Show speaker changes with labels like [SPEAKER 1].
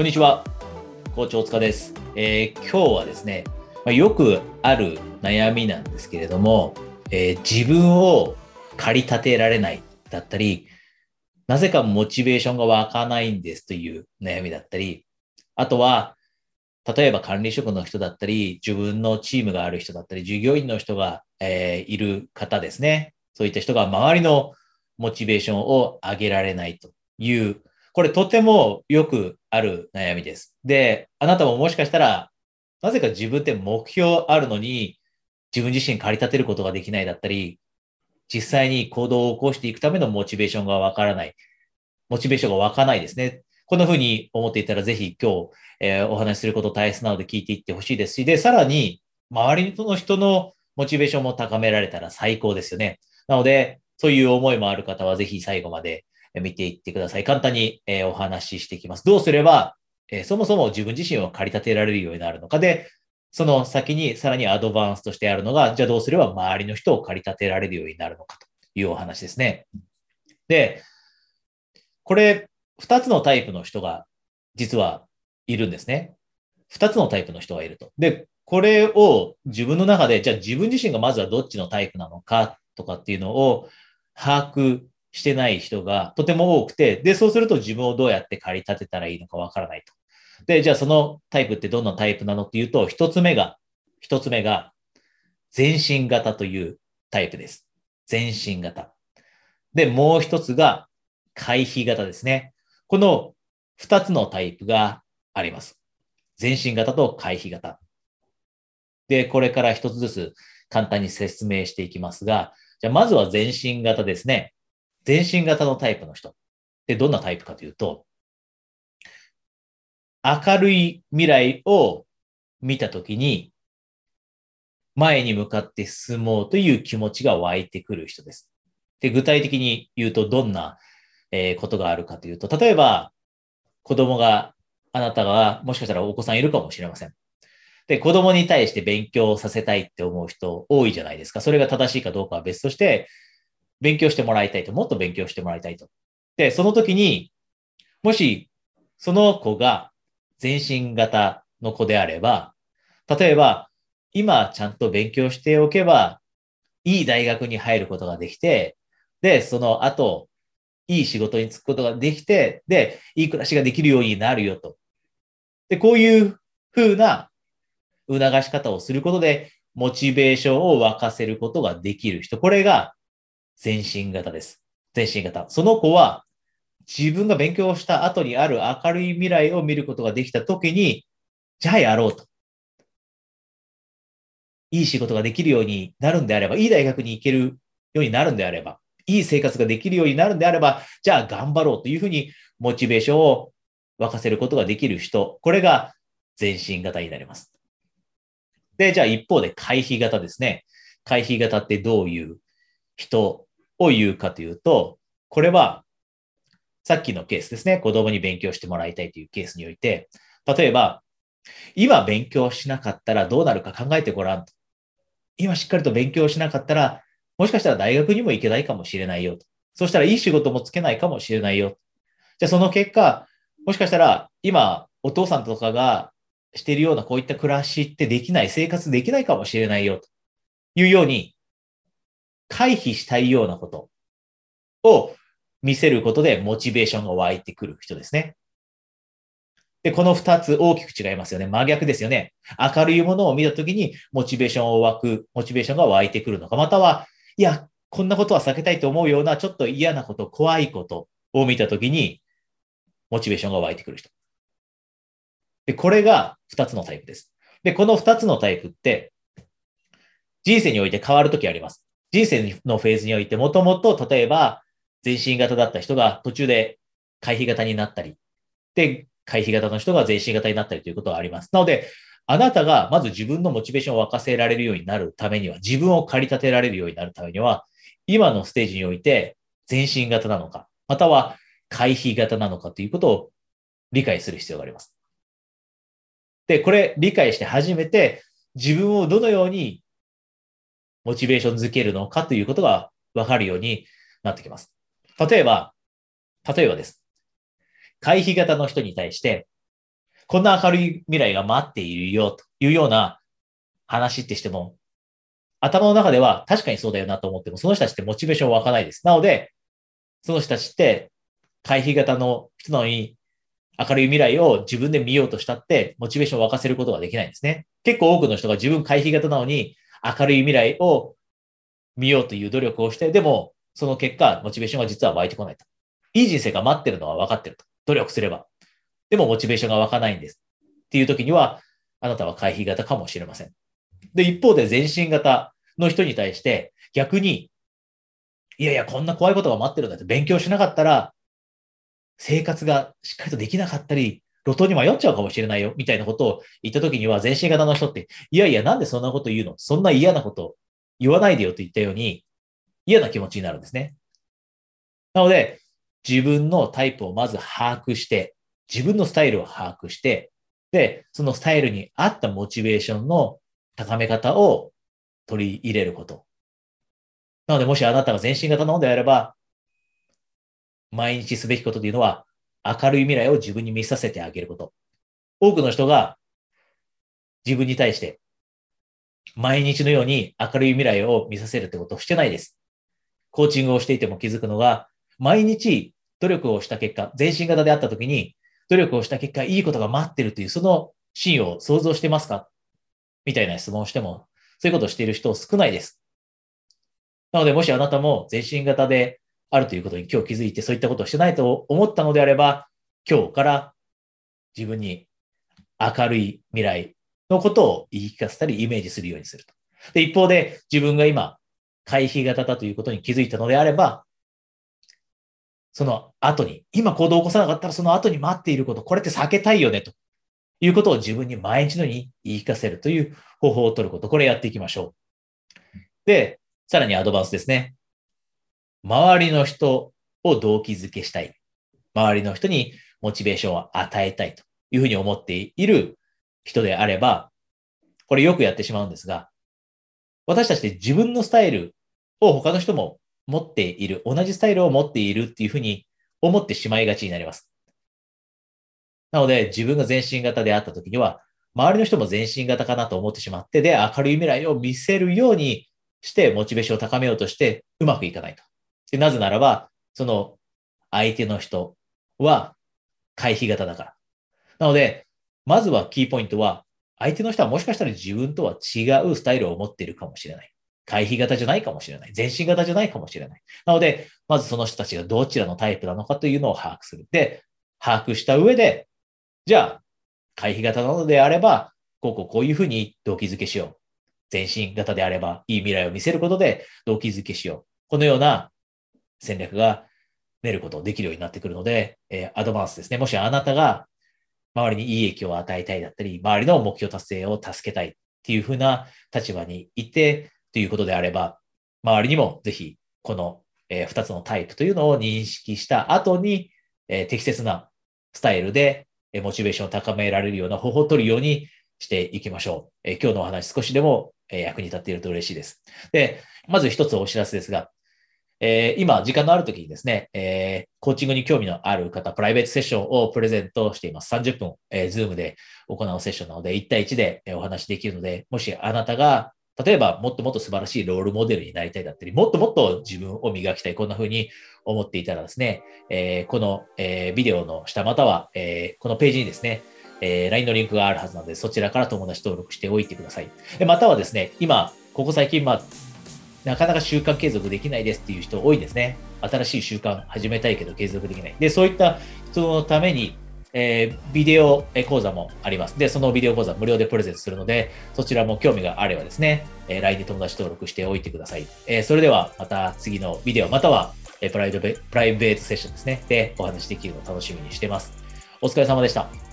[SPEAKER 1] こんにちは。校長塚です。えー、今日はですね、まあ、よくある悩みなんですけれども、えー、自分を駆り立てられないだったり、なぜかモチベーションが湧かないんですという悩みだったり、あとは、例えば管理職の人だったり、自分のチームがある人だったり、従業員の人が、えー、いる方ですね。そういった人が周りのモチベーションを上げられないという、これとてもよくある悩みです。で、あなたももしかしたら、なぜか自分って目標あるのに、自分自身駆り立てることができないだったり、実際に行動を起こしていくためのモチベーションがわからない。モチベーションが湧かないですね。こんな風に思っていたら、ぜひ今日、えー、お話しすること大切なので聞いていってほしいですし、で、さらに、周りの人のモチベーションも高められたら最高ですよね。なので、そういう思いもある方は、ぜひ最後まで見ていってください。簡単に、え、お話ししていきます。どうすれば、え、そもそも自分自身を駆り立てられるようになるのかで、その先にさらにアドバンスとしてあるのが、じゃあどうすれば周りの人を駆り立てられるようになるのかというお話ですね。で、これ、二つのタイプの人が実はいるんですね。二つのタイプの人がいると。で、これを自分の中で、じゃあ自分自身がまずはどっちのタイプなのかとかっていうのを把握してない人がとても多くて、で、そうすると自分をどうやって駆り立てたらいいのかわからないと。で、じゃあそのタイプってどんなタイプなのっていうと、一つ目が、一つ目が、全身型というタイプです。全身型。で、もう一つが、回避型ですね。この二つのタイプがあります。全身型と回避型。で、これから一つずつ簡単に説明していきますが、じゃあまずは全身型ですね。全身型のタイプの人。で、どんなタイプかというと、明るい未来を見たときに、前に向かって進もうという気持ちが湧いてくる人です。で、具体的に言うとどんな、えことがあるかというと、例えば、子供が、あなたが、もしかしたらお子さんいるかもしれません。で、子供に対して勉強させたいって思う人多いじゃないですか。それが正しいかどうかは別として、勉強してもらいたいと、もっと勉強してもらいたいと。で、その時に、もし、その子が全身型の子であれば、例えば、今ちゃんと勉強しておけば、いい大学に入ることができて、で、その後、いい仕事に就くことができて、で、いい暮らしができるようになるよと。で、こういう風な促し方をすることで、モチベーションを沸かせることができる人。これが全身型です。全身型。その子は自分が勉強した後にある明るい未来を見ることができた時に、じゃあやろうと。いい仕事ができるようになるんであれば、いい大学に行けるようになるんであれば、いい生活ができるようになるんであれば、じゃあ頑張ろうというふうにモチベーションを沸かせることができる人。これが全身型になります。で、じゃあ一方で回避型ですね。回避型ってどういう人を言うかというと、これはさっきのケースですね。子供に勉強してもらいたいというケースにおいて、例えば、今勉強しなかったらどうなるか考えてごらん。今しっかりと勉強しなかったら、もしかしたら大学にも行けないかもしれないよ。そしたらいい仕事もつけないかもしれないよ。じゃあその結果、もしかしたら今お父さんとかがしているようなこういった暮らしってできない、生活できないかもしれないよ、というように、回避したいようなことを見せることでモチベーションが湧いてくる人ですね。で、この二つ大きく違いますよね。真逆ですよね。明るいものを見たときにモチベーションを湧く、モチベーションが湧いてくるのか、または、いや、こんなことは避けたいと思うようなちょっと嫌なこと、怖いことを見たときに、モチベーションが湧いてくる人。で、これが2つのタイプです。で、この2つのタイプって、人生において変わるときあります。人生のフェーズにおいて、もともと、例えば、全身型だった人が途中で回避型になったり、で、回避型の人が全身型になったりということはあります。なので、あなたがまず自分のモチベーションを沸かせられるようになるためには、自分を駆り立てられるようになるためには、今のステージにおいて全身型なのか、または回避型なのかということを理解する必要があります。で、これ理解して初めて自分をどのようにモチベーションづけるのかということがわかるようになってきます。例えば、例えばです。回避型の人に対して、こんな明るい未来が待っているよというような話ってしても、頭の中では確かにそうだよなと思っても、その人たちってモチベーション湧かないです。なので、その人たちって回避型の人なのに明るい未来を自分で見ようとしたって、モチベーションを沸かせることができないんですね。結構多くの人が自分回避型なのに、明るい未来を見ようという努力をして、でも、その結果、モチベーションが実は湧いてこないと。いい人生が待ってるのは分かってると。努力すれば。でも、モチベーションが湧かないんです。っていう時には、あなたは回避型かもしれません。で、一方で全身型の人に対して、逆に、いやいや、こんな怖いことが待ってるんだって勉強しなかったら、生活がしっかりとできなかったり、路頭に迷っちゃうかもしれないよ、みたいなことを言った時には、全身型の人って、いやいや、なんでそんなこと言うの？そんな嫌なこと言わないでよと言ったように、嫌な気持ちになるんですね。なので、自分のタイプをまず把握して、自分のスタイルを把握して、で、そのスタイルに合ったモチベーションの高め方を取り入れること。なので、もしあなたが全身型なのであれば、毎日すべきことというのは、明るい未来を自分に見させてあげること。多くの人が自分に対して毎日のように明るい未来を見させるってことをしてないです。コーチングをしていても気づくのが、毎日努力をした結果、全身型であった時に、努力をした結果、いいことが待ってるという、そのシーンを想像してますか？みたいな質問をしても、そういうことをしている人少ないです。なので、もしあなたも全身型であるということに今日気づいてそういったことをしてないと思ったのであれば、今日から自分に明るい未来のことを言い聞かせたりイメージするようにすると。で、一方で自分が今、回避型だということに気づいたのであれば、その後に、今行動を起こさなかったらその後に待っていること、これって避けたいよねということを自分に毎日のように言い聞かせるという方法を取ること、これやっていきましょう。で、さらにアドバンスですね。周りの人を動機づけしたい。周りの人にモチベーションを与えたいというふうに思っている人であれば、これよくやってしまうんですが、私たちって自分のスタイルを他の人も持っている、同じスタイルを持っているっていうふうに思ってしまいがちになります。なので、自分が全身型であった時には、周りの人も全身型かなと思ってしまって、で、明るい未来を見せるようにして、モチベーションを高めようとして、うまくいかないと。でなぜならば、その相手の人は回避型だから。なので、まずはキーポイントは、相手の人はもしかしたら自分とは違うスタイルを持っているかもしれない。回避型じゃないかもしれない。全身型じゃないかもしれない。なので、まずその人たちがどちらのタイプなのかというのを把握する。で、把握した上で、じゃあ、回避型なのであれば、こうこうこういうふうに動機づけしよう。全身型であれば、いい未来を見せることで動機づけしよう。このような戦略が練ることできるようになってくるので、えー、アドバンスですね。もしあなたが周りにいい影響を与えたいだったり、周りの目標達成を助けたいっていうふうな立場にいてということであれば、周りにもぜひこの、え、2つのタイプというのを認識した後に、え、適切なスタイルでモチベーションを高められるような方法を取るようにしていきましょう。え、今日のお話少しでも役に立っていると嬉しいです。で、まず一つお知らせですが、えー、今、時間のある時にですね、えー、コーチングに興味のある方、プライベートセッションをプレゼントしています。30分、えー、ズームで行うセッションなので、1対1でお話できるので、もしあなたが、例えばもっともっと素晴らしいロールモデルになりたいだったり、もっともっと自分を磨きたい、こんな風に思っていたらですね、えー、この、えー、ビデオの下または、えー、このページにですね、えー、LINE のリンクがあるはずなので、そちらから友達登録しておいてください。またはですね、今、ここ最近、まあ、なかなか習慣継続できないですっていう人多いんですね。新しい習慣始めたいけど継続できない。で、そういった人のために、えー、ビデオ講座もあります。で、そのビデオ講座無料でプレゼントするので、そちらも興味があればですね、えー、LINE で友達登録しておいてください。えー、それではまた次のビデオ、または、えプライベプライベートセッションですね。で、お話できるのを楽しみにしてます。お疲れ様でした。